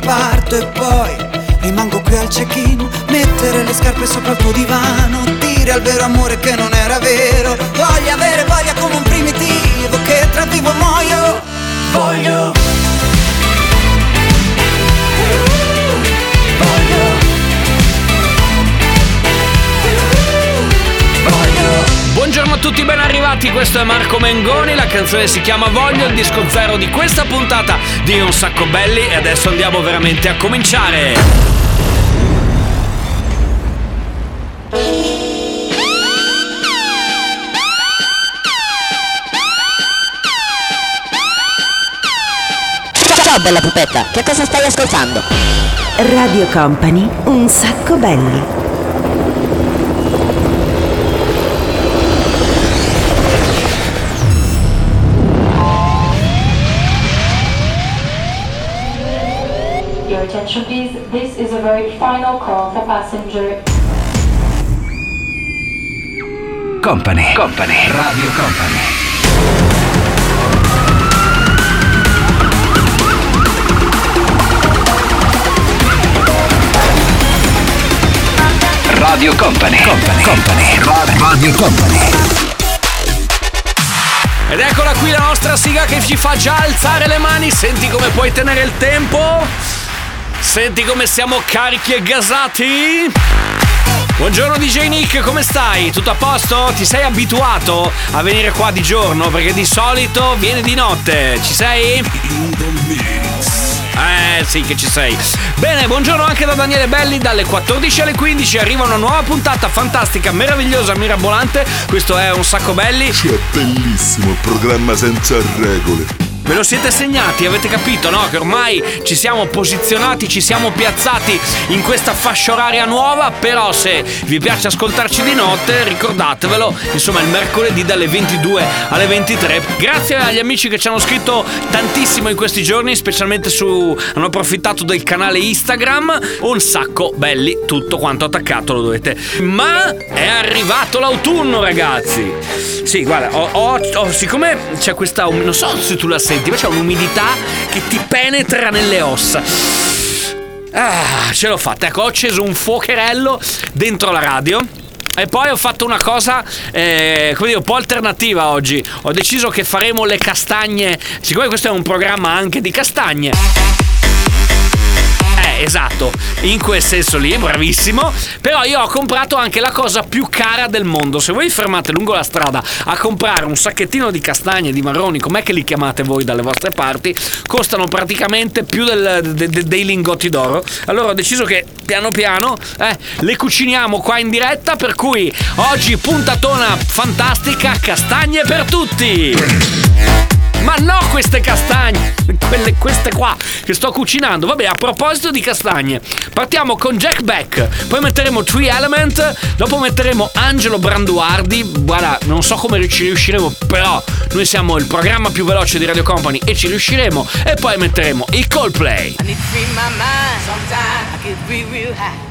parto e poi rimango qui al check-in. Mettere le scarpe sopra il tuo divano, dire al vero amore che non era vero. Voglio avere voglia come un primitivo che tra vivo muoio. Voglio. Buongiorno a tutti, ben arrivati, questo è Marco Mengoni, la canzone si chiama Voglio, il disco zero di questa puntata di Un sacco belli e adesso andiamo veramente a cominciare. Ciao bella pupetta, che cosa stai ascoltando? Radio Company, un sacco belli. This is a very final call for passenger Company. Company. Radio Company. Radio Company. Company. Company. Radio Company. Ed eccola qui la nostra sigla che ci fa già alzare le mani, senti come puoi tenere il tempo? Senti come siamo carichi e gasati? Buongiorno DJ Nick, come stai? Tutto a posto? Ti sei abituato a venire qua di giorno? Perché di solito viene di notte. Ci sei? Eh sì che ci sei. Bene, buongiorno anche da Daniele Belli, dalle 14 alle 15 arriva una nuova puntata fantastica, meravigliosa, mirabolante. Questo è Un Sacco Belli. Cioè, bellissimo, programma senza regole. Ve lo siete segnati, avete capito, no? Che ormai ci siamo posizionati, ci siamo piazzati in questa fascia oraria nuova, però se vi piace ascoltarci di notte, ricordatevelo, insomma il mercoledì dalle 22 alle 23. Grazie agli amici che ci hanno scritto tantissimo in questi giorni, specialmente su hanno approfittato del canale Instagram, un sacco belli, tutto quanto attaccato lo dovete. Ma è arrivato l'autunno, ragazzi. Sì, guarda, ho, ho- ho- siccome c'è questa um- non so se tu la senti, c'è un'umidità che ti penetra nelle ossa. Ah, ce l'ho fatta. Ecco, ho acceso un fuocherello dentro la radio. E poi ho fatto una cosa, eh, come dire, un po' alternativa oggi. Ho deciso che faremo le castagne. Siccome questo è un programma anche di castagne. Esatto, in quel senso lì, bravissimo. Però io ho comprato anche la cosa più cara del mondo. Se voi fermate lungo la strada a comprare un sacchettino di castagne, di marroni, com'è che li chiamate voi dalle vostre parti, costano praticamente più del- de- de- dei lingotti d'oro. Allora ho deciso che piano piano eh, le cuciniamo qua in diretta, per cui oggi puntatona fantastica, castagne per tutti. Ma no queste castagne, quelle, queste qua che sto cucinando. Vabbè, a proposito di castagne, partiamo con Jack Beck, poi metteremo Tree Element, dopo metteremo Angelo Branduardi. Guarda, non so come ci riusciremo, però noi siamo il programma più veloce di Radio Company e ci riusciremo. E poi metteremo i Coldplay. I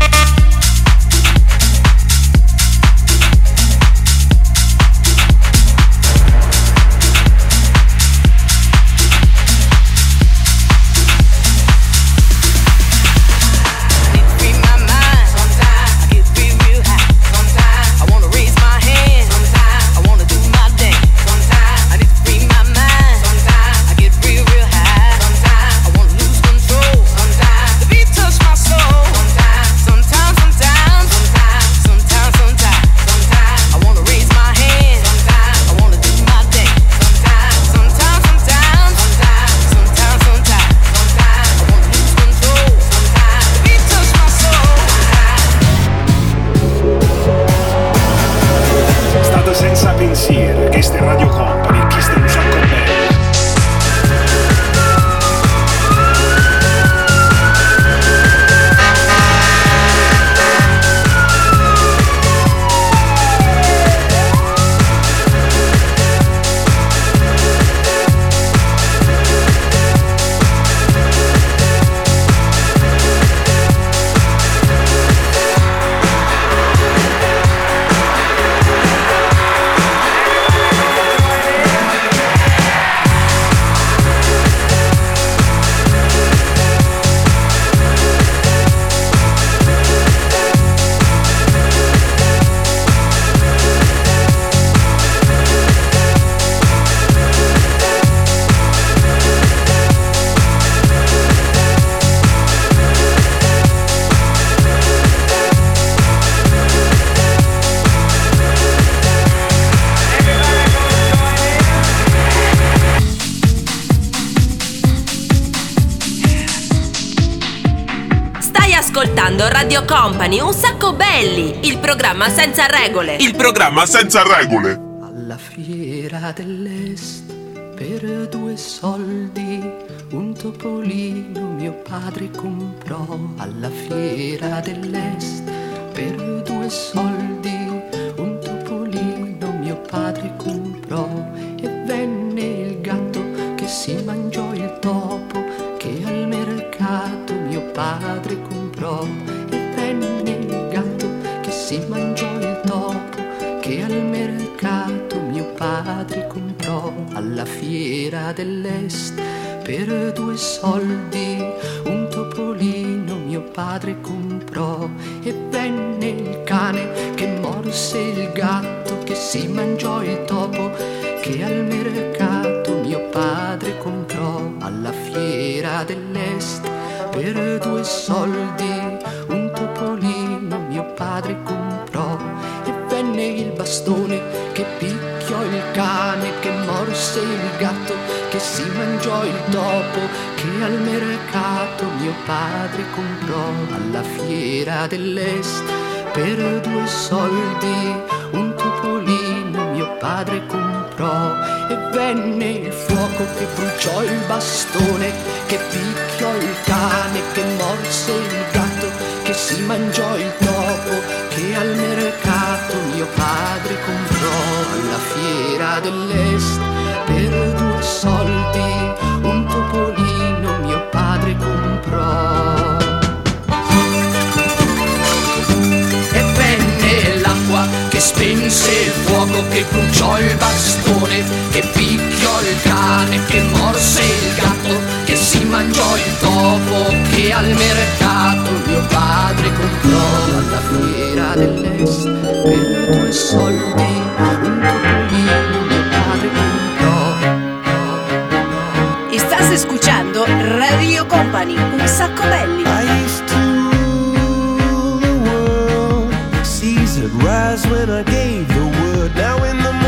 Thank you. State senza pensiero, che ste Radio Company, Company, un sacco belli, il programma senza regole. Il programma senza regole. Alla fiera dell'est per due soldi un topolino mio padre comprò. Alla fiera dell'est per due soldi per due soldi un topolino mio padre comprò fiera dell'est per due soldi un topolino mio padre comprò e venne il fuoco che bruciò il bastone che spense il fuoco che bruciò il bastone che picchiò il cane che morse il gatto che si mangiò il topo che al mercato mio padre comprò alla fiera dell'est per due soldi un topolino mio padre comprò Estás escuchando Radio Company, un sacco belli. Rise when I gave the word. Now in the morning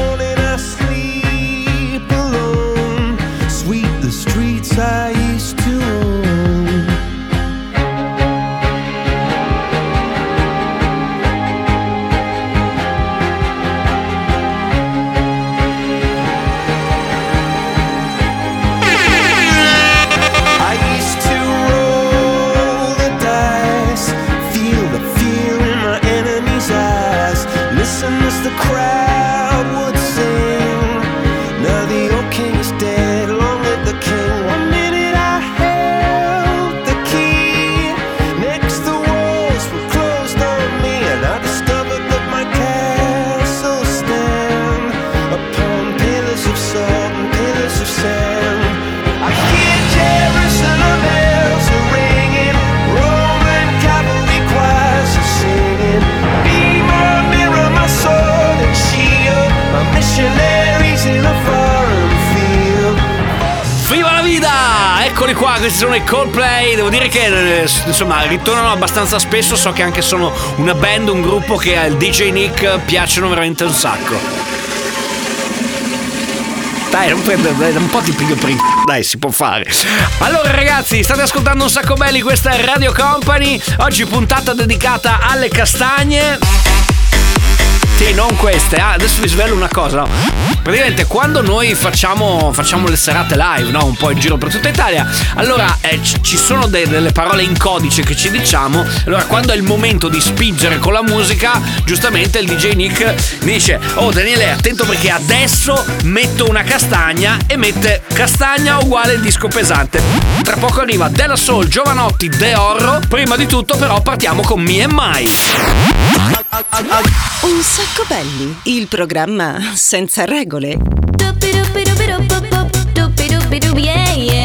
Eccoli qua, questi sono i Coldplay. Devo dire che eh, insomma ritornano abbastanza spesso. So che anche sono una band, un gruppo che al DJ Nick piacciono veramente un sacco. Dai, non prende, dai, un po' ti piglio per il c***o, dai, si può fare. Allora, ragazzi, state ascoltando un sacco belli, questa è Radio Company. Oggi puntata dedicata alle castagne. Sì, non queste, ah, adesso vi svelo una cosa. no. Praticamente quando noi facciamo, facciamo le serate live, no? un po' in giro per tutta Italia, allora eh, ci- ci sono de- delle parole in codice che ci diciamo. Allora, quando è il momento di spingere con la musica, giustamente il DJ Nick dice: Oh Daniele, attento perché adesso metto una castagna e mette castagna uguale disco pesante. Tra poco arriva Della Soul, Giovanotti, De Orro. Prima di tutto, però, partiamo con Me and Mai. Un sacco belli, il programma senza regole. Yeah, yeah.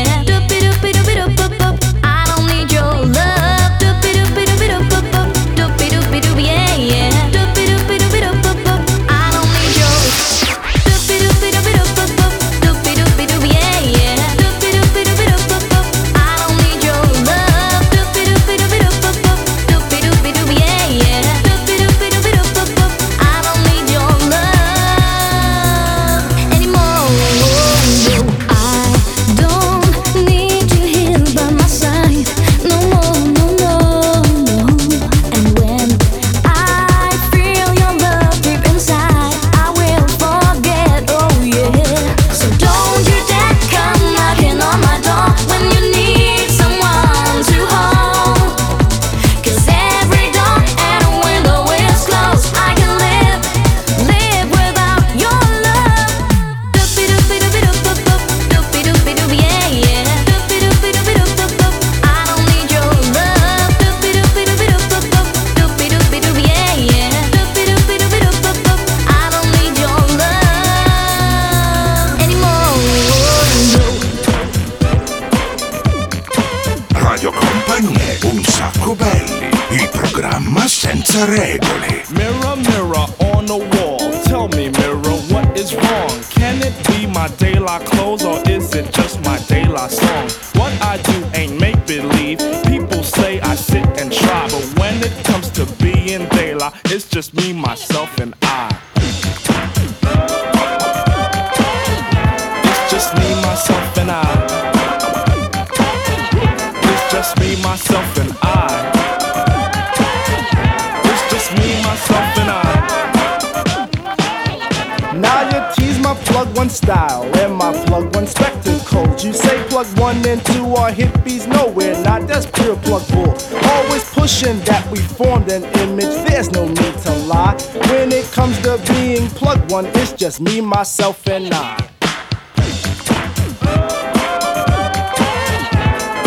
One style and my plug one spectacles. You say plug one and two are hippies, no, we're not. That's pure plug bull. Always pushing that we formed an image. There's no need to lie. When it comes to being plug one, it's just me, myself, and I.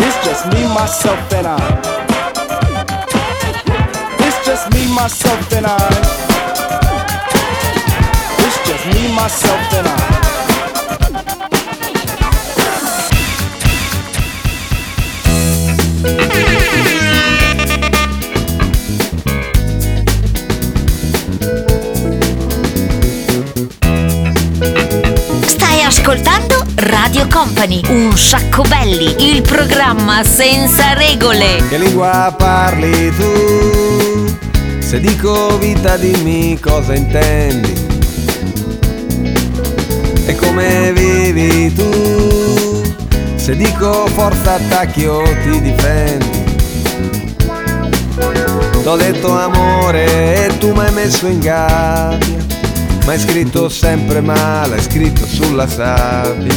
It's just me, myself, and I. It's just me, myself, and I. It's just me, myself, and I. ascoltando Radio Company, un sacco belli, il programma senza regole. Che lingua parli tu? Se dico vita dimmi cosa intendi. E come vivi tu? Se dico forza attacchi o ti difendi. T'ho detto amore e tu mi hai messo in gabbia. Ma hai scritto sempre male, hai scritto sulla sabbia.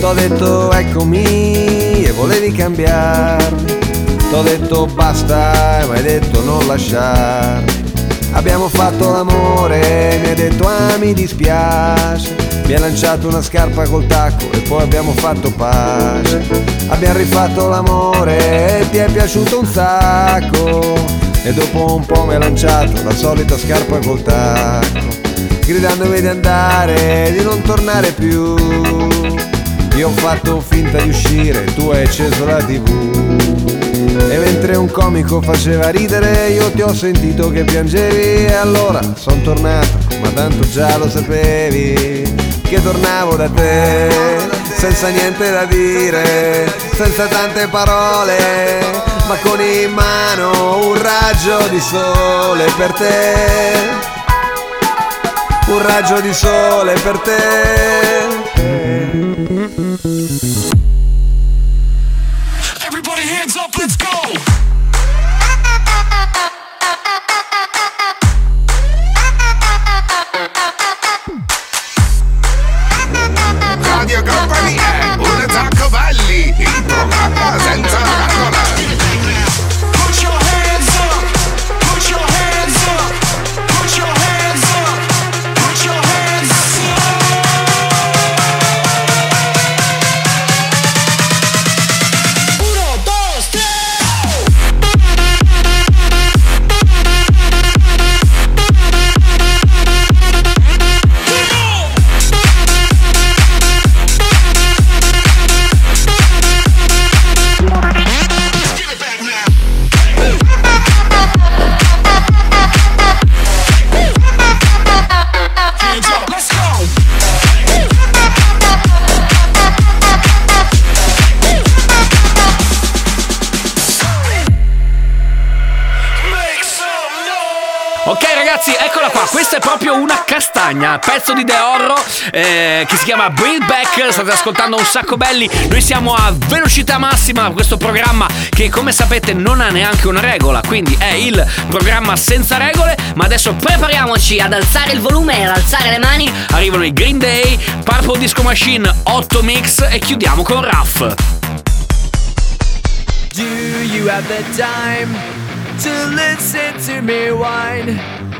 T'ho detto eccomi e volevi cambiarmi. T'ho detto basta e mi hai detto non lasciarmi. Abbiamo fatto l'amore, mi hai detto ah mi dispiace. Mi hai lanciato una scarpa col tacco e poi abbiamo fatto pace. Abbiamo rifatto l'amore e ti è piaciuto un sacco. E dopo un po' mi hai lanciato la solita scarpa col tacco. Gridandomi di andare, di non tornare più. Io ho fatto finta di uscire, tu hai acceso la tv. E mentre un comico faceva ridere, io ti ho sentito che piangevi. E allora son tornato, ma tanto già lo sapevi. Che tornavo da te, senza niente da dire, senza tante parole, ma con in mano un raggio di sole per te. Un raggio di sole per te. Everybody hands up, let's go! Radio Company è un Zacco Belli, il programma senza pezzo di The Horror eh, che si chiama Bring Back, state ascoltando un sacco belli, noi siamo a velocità massima, questo programma che come sapete non ha neanche una regola, quindi è il programma senza regole, ma adesso prepariamoci ad alzare il volume e ad alzare le mani, arrivano i Green Day, Purple Disco Machine, 8 mix e chiudiamo con Raff. Do you have the time to listen to me whine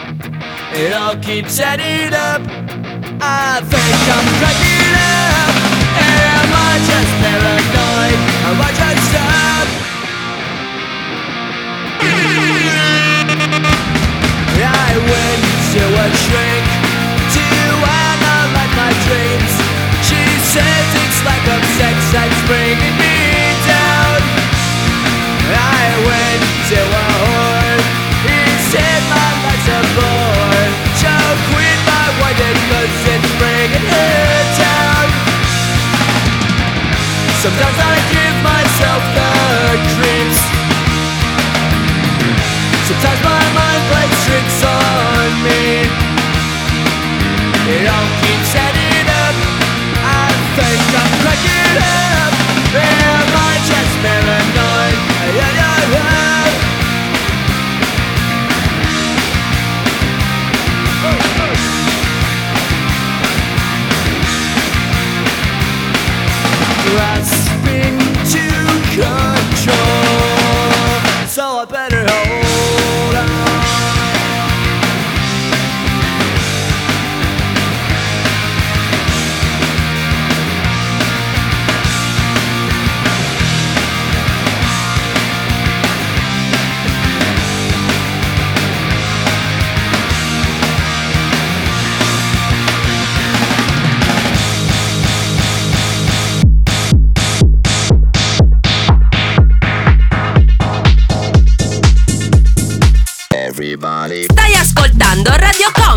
It all keeps adding up. I think I'm cracking up. Am I just paranoid? Am I just up? I went to a shrink to analyze my dreams. She says it's like a sex that's bringing me down. I went to a Just like it is.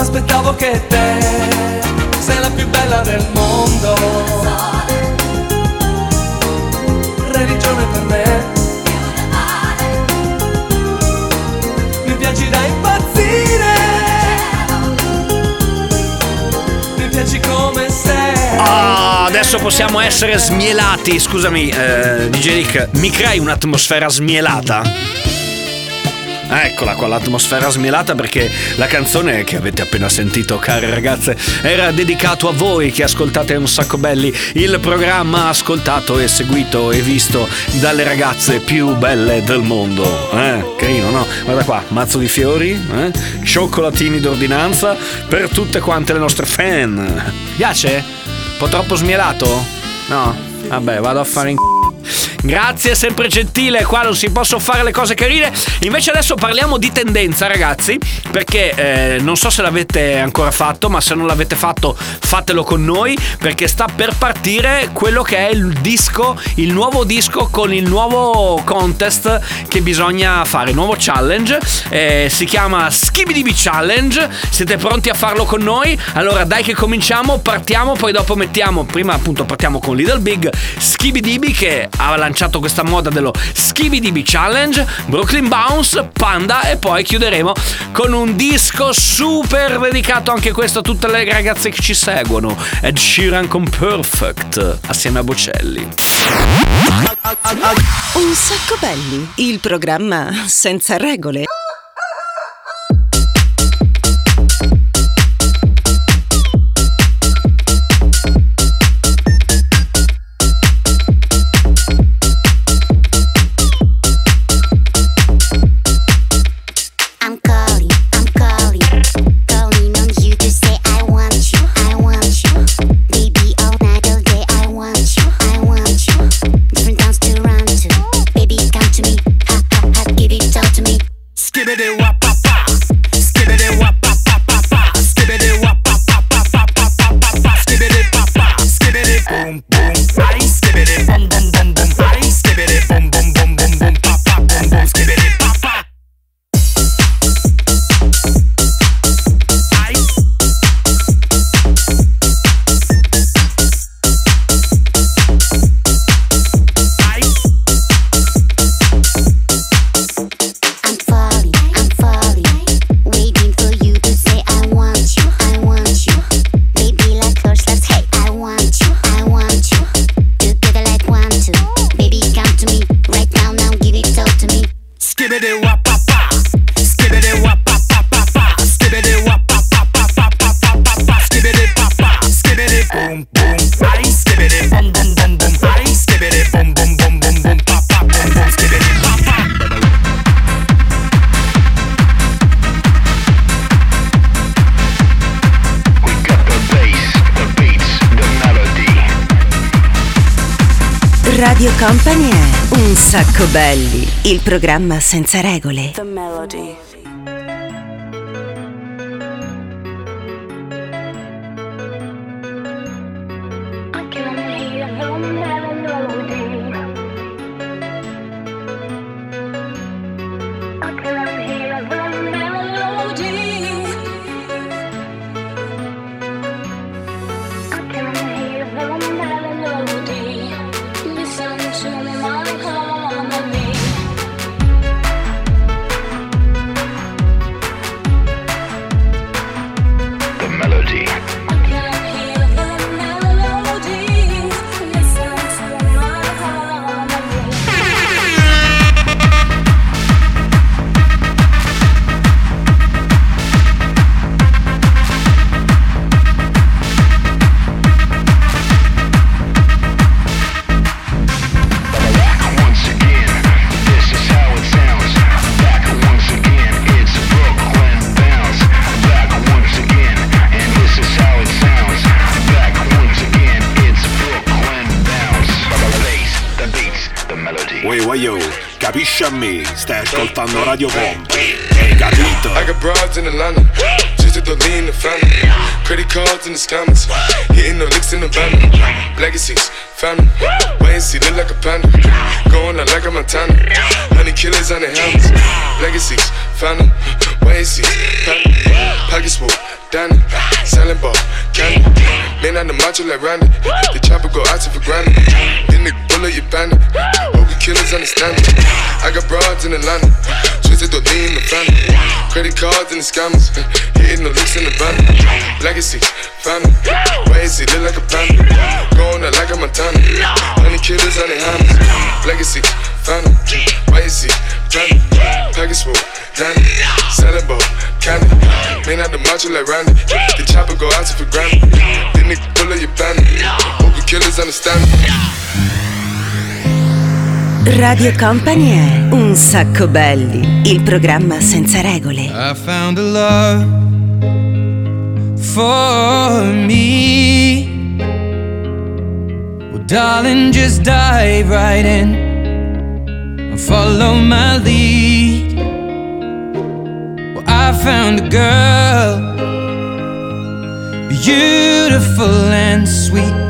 Aspettavo che te sei la più bella del mondo. Religione per me. Mi piaci da impazzire. Mi piaci come sei. Ah, adesso possiamo essere smielati. Scusami, eh, DJ Rick, mi crei un'atmosfera smielata? Eccola qua, l'atmosfera smielata perché la canzone che avete appena sentito, care ragazze, era dedicato a voi che ascoltate un sacco belli il programma ascoltato e seguito e visto dalle ragazze più belle del mondo. Eh, carino, no? Guarda qua, mazzo di fiori, eh? cioccolatini d'ordinanza per tutte quante le nostre fan. Piace? Un po' troppo smielato? No? Vabbè, vado a fare in c***o. Grazie, sempre gentile, qua non si possono fare le cose carine. Invece adesso parliamo di tendenza, ragazzi, perché eh, non so se l'avete ancora fatto, ma se non l'avete fatto fatelo con noi, perché sta per partire quello che è il disco, il nuovo disco con il nuovo contest che bisogna fare, il nuovo challenge. Eh, si chiama Skibidi Challenge. Siete pronti a farlo con noi? Allora dai che cominciamo, partiamo, poi dopo mettiamo, prima appunto partiamo con Little Big, Skibidibi che ha lanciato questa moda dello Skibidibi Challenge, Brooklyn Bounce, Panda e poi chiuderemo con un disco super dedicato anche questo a tutte le ragazze che ci seguono, Ed Sheeran con Perfect assieme a Bocelli. Un sacco belli, il programma senza regole. Company è Un sacco belli, il programma senza regole. The Melody. Capisci a me? Stai ascoltando Radio Company. Hai capito? I got broads in Atlanta, just to the lean the family. Credit cards in the scammers, hitting the licks in the van. Legacies, family, wait and see, look like a panda. Going out like a Montana, honey killers on the helmets. Legacies, family, wait and see, family. Pockets full, Danny, selling ball, candy. Man on the macho like Randy, the chopper go out to for granted. Then the bullet you bandit, killers understand it. I got broads in Atlanta, twisted the lean the family. Credit cards and the scammers, hitting the licks in the van. Legacy, family, why is he look like a panda? Going out like a Montana, honey killers on their hands. Legacy, family, why is he panda? Package full, Danny, selling ball, candy. Man out the macho like Randy, the chopper go out to for granted. Then the bullet you bandit, hope the killers understand it. Radio Company è Un sacco belli, il programma senza regole. I found a love for me. Well, darling, just dive right in follow my lead. Well, I found a girl, beautiful and sweet.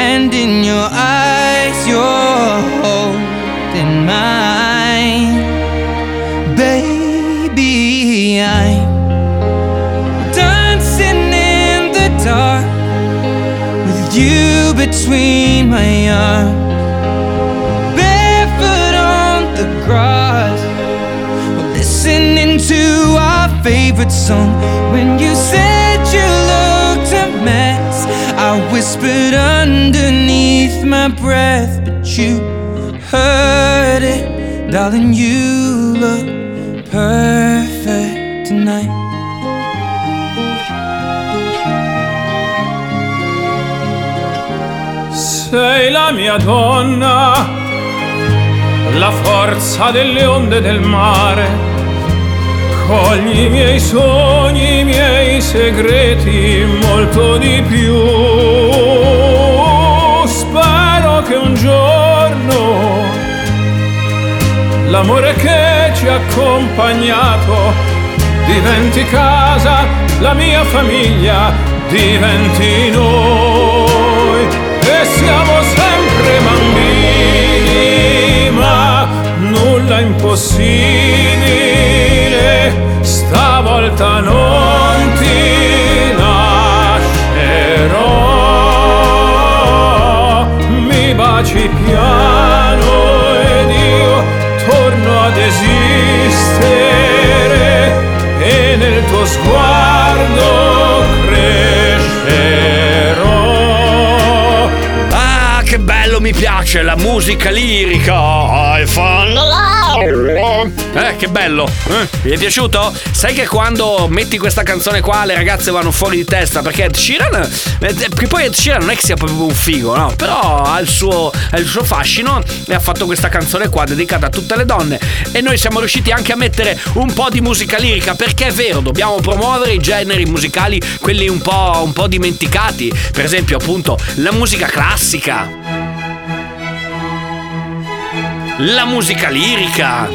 and in your eyes, you're holding mine. Baby, I'm dancing in the dark with you between my arms, barefoot on the grass, listening to our favorite song. When you said whispered underneath my breath, but you heard it, darling. You look perfect tonight. Sei la mia donna, la forza delle onde del mare. Cogli i miei sogni, i miei segreti, molto di più. Spero che un giorno l'amore che ci ha accompagnato diventi casa, la mia famiglia diventi noi e siamo sempre bambini, ma nulla è impossibile, stavolta non ti lascerò, mi baci piano ed io torno ad esistere e nel tuo sguardo crescerò. Ah, che bello, mi piace la musica lirica. I fall Eh, che bello. Eh, vi è piaciuto? Sai che quando metti questa canzone qua le ragazze vanno fuori di testa perché Ed Sheeran, eh, che poi Ed Sheeran non è che sia proprio un figo, no? Però ha il suo, ha il suo fascino e ha fatto questa canzone qua dedicata a tutte le donne e noi siamo riusciti anche a mettere un po' di musica lirica perché è vero, dobbiamo promuovere i generi musicali, quelli un po', un po' dimenticati, per esempio appunto la musica classica. La musica lirica.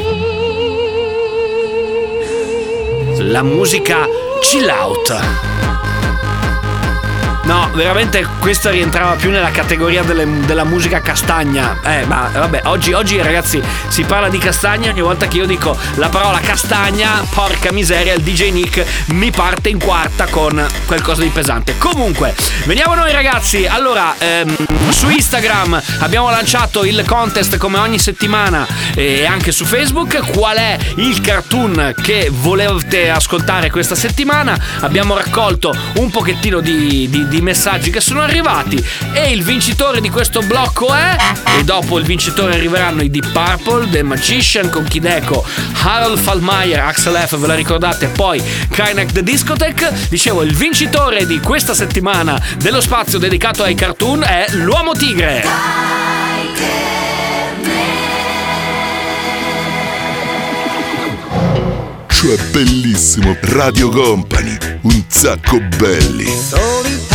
La musica chill out. No, veramente questo rientrava più nella categoria delle- della musica castagna. Eh, ma vabbè, oggi, oggi ragazzi si parla di castagna. Ogni volta che io dico la parola castagna, porca miseria, il DJ Nick mi parte in quarta con qualcosa di pesante. Comunque, veniamo noi ragazzi. Allora, ehm, su Instagram abbiamo lanciato il contest come ogni settimana e anche su Facebook. Qual è il cartoon che volete ascoltare questa settimana? Abbiamo raccolto un pochettino di, di- di messaggi che sono arrivati e il vincitore di questo blocco è e dopo il vincitore arriveranno i Deep Purple, The Magician con Kideko, Harold Falmeyer, Axel F, ve la ricordate? Poi Krynek The Discotheque. Dicevo, il vincitore di questa settimana dello spazio dedicato ai cartoon è l'Uomo Tigre. Cioè bellissimo, Radio Company, un sacco belli.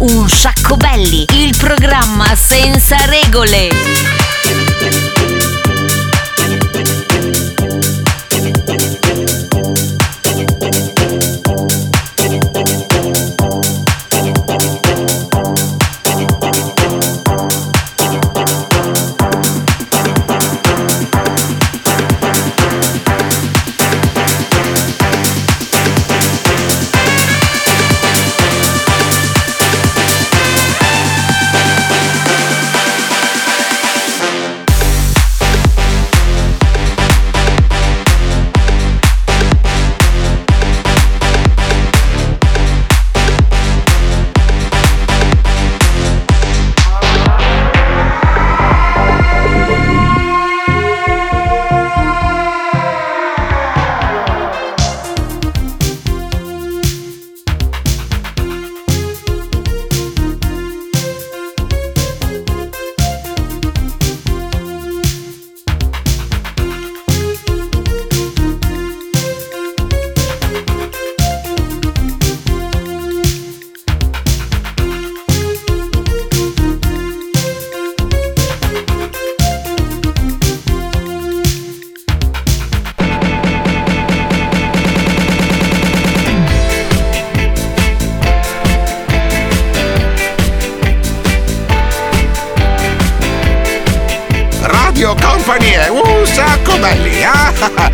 Un sacco belli, il programma senza regole.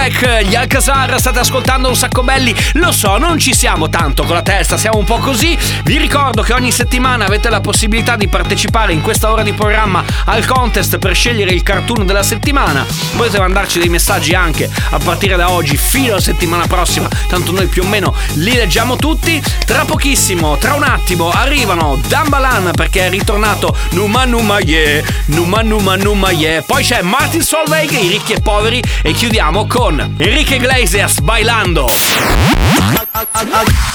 Discotheque, gli Alcazar, state ascoltando un sacco belli. Lo so, non ci siamo tanto con la testa, siamo un po' così. Vi ricordo che ogni settimana avete la possibilità di partecipare in questa ora di programma al contest per scegliere il cartoon della settimana. Potete mandarci dei messaggi anche a partire da oggi fino alla settimana prossima, tanto noi più o meno li leggiamo tutti. Tra pochissimo, tra un attimo, arrivano Dambalan perché è ritornato Numa Numa Yeah, Numa Numa Numa Yeah. Poi c'è Martin Solveig, i ricchi e poveri e chiudiamo con Enrique Iglesias bailando.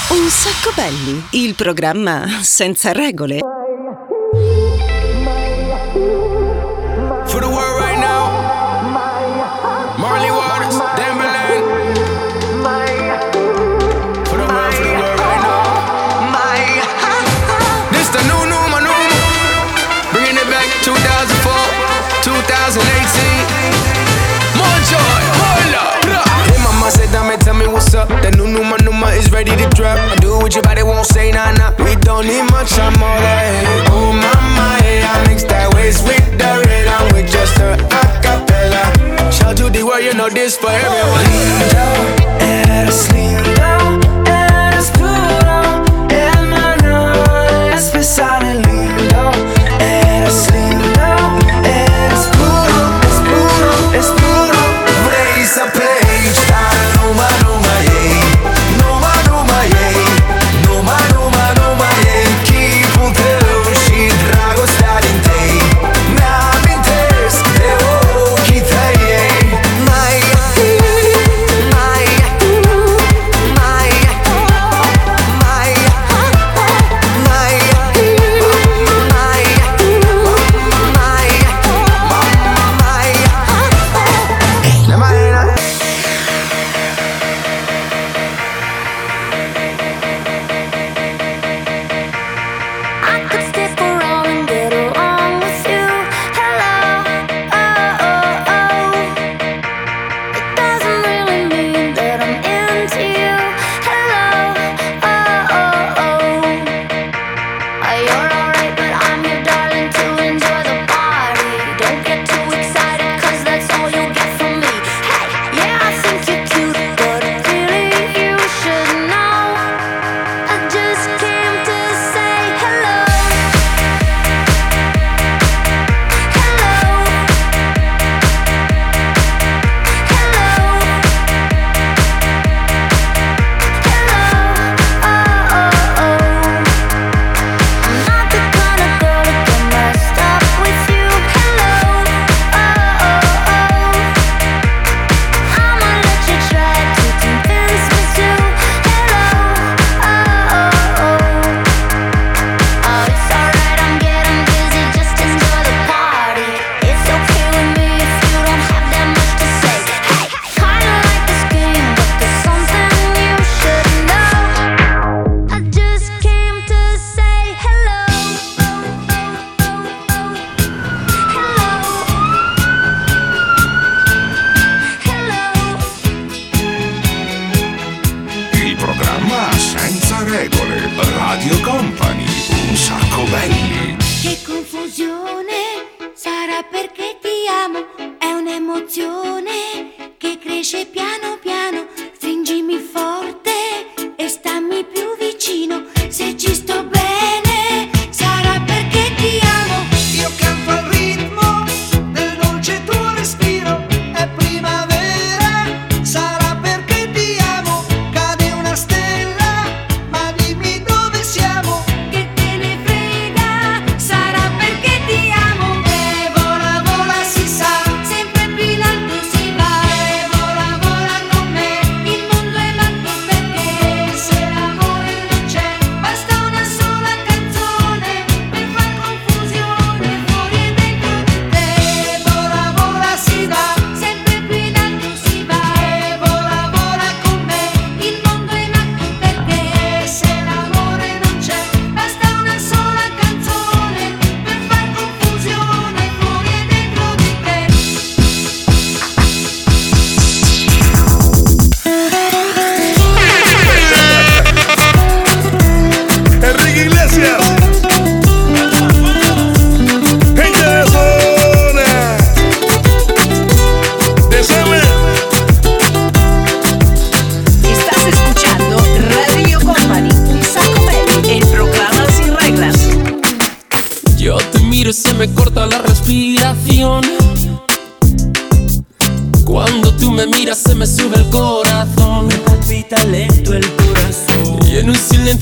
Un sacco belli, il programma senza regole. Won't say, nah, nah. We don't need much, I'm. Oh mama, yeah, I mix that waist with the rhythm with just a acapella. Shout to the world, you know this for everyone. Eres lindo, eres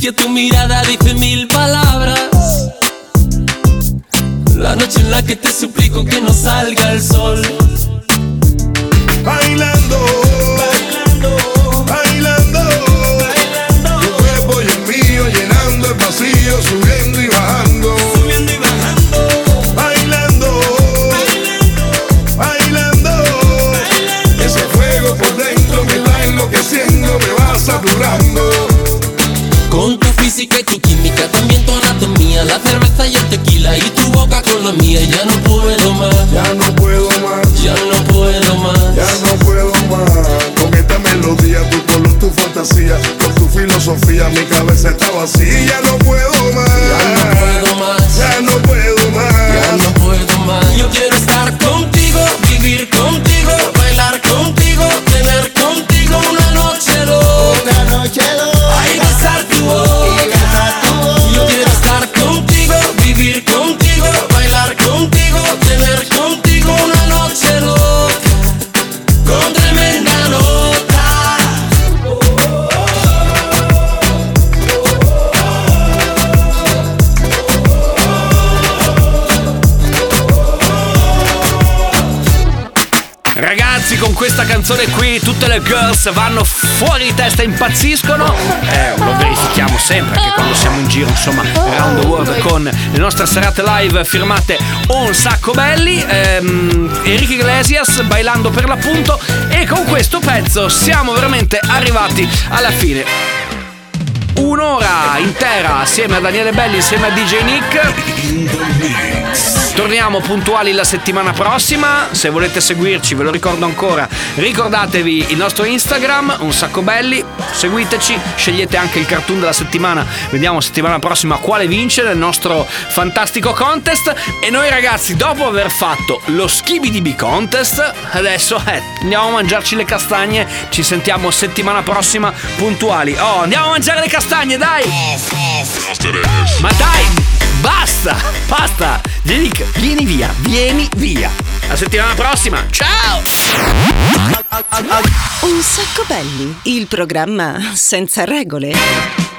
silencio tu mirada dice mil palabras. La noche en la que te suplico que no salga el sol. Canzone qui tutte le girls vanno fuori di testa, impazziscono. Eh, lo verifichiamo sempre anche quando siamo in giro, insomma, around the world con le nostre serate live firmate un sacco belli. Ehm, Enrique Iglesias bailando per l'appunto. E con questo pezzo siamo veramente arrivati alla fine. Un'ora intera assieme a Daniele Belli, insieme a DJ Nick. Torniamo puntuali la settimana prossima. Se volete seguirci, ve lo ricordo ancora. Ricordatevi il nostro Instagram, un sacco belli. Seguiteci, scegliete anche il cartoon della settimana. Vediamo settimana prossima quale vince nel nostro fantastico contest. E noi ragazzi, dopo aver fatto lo Skibidi contest, adesso eh, andiamo a mangiarci le castagne. Ci sentiamo settimana prossima puntuali. Oh, andiamo a mangiare le castagne, dai! Ma dai! Basta! Basta! Vieni, vieni via, vieni via! La settimana prossima! Ciao! Un sacco belli, il programma senza regole.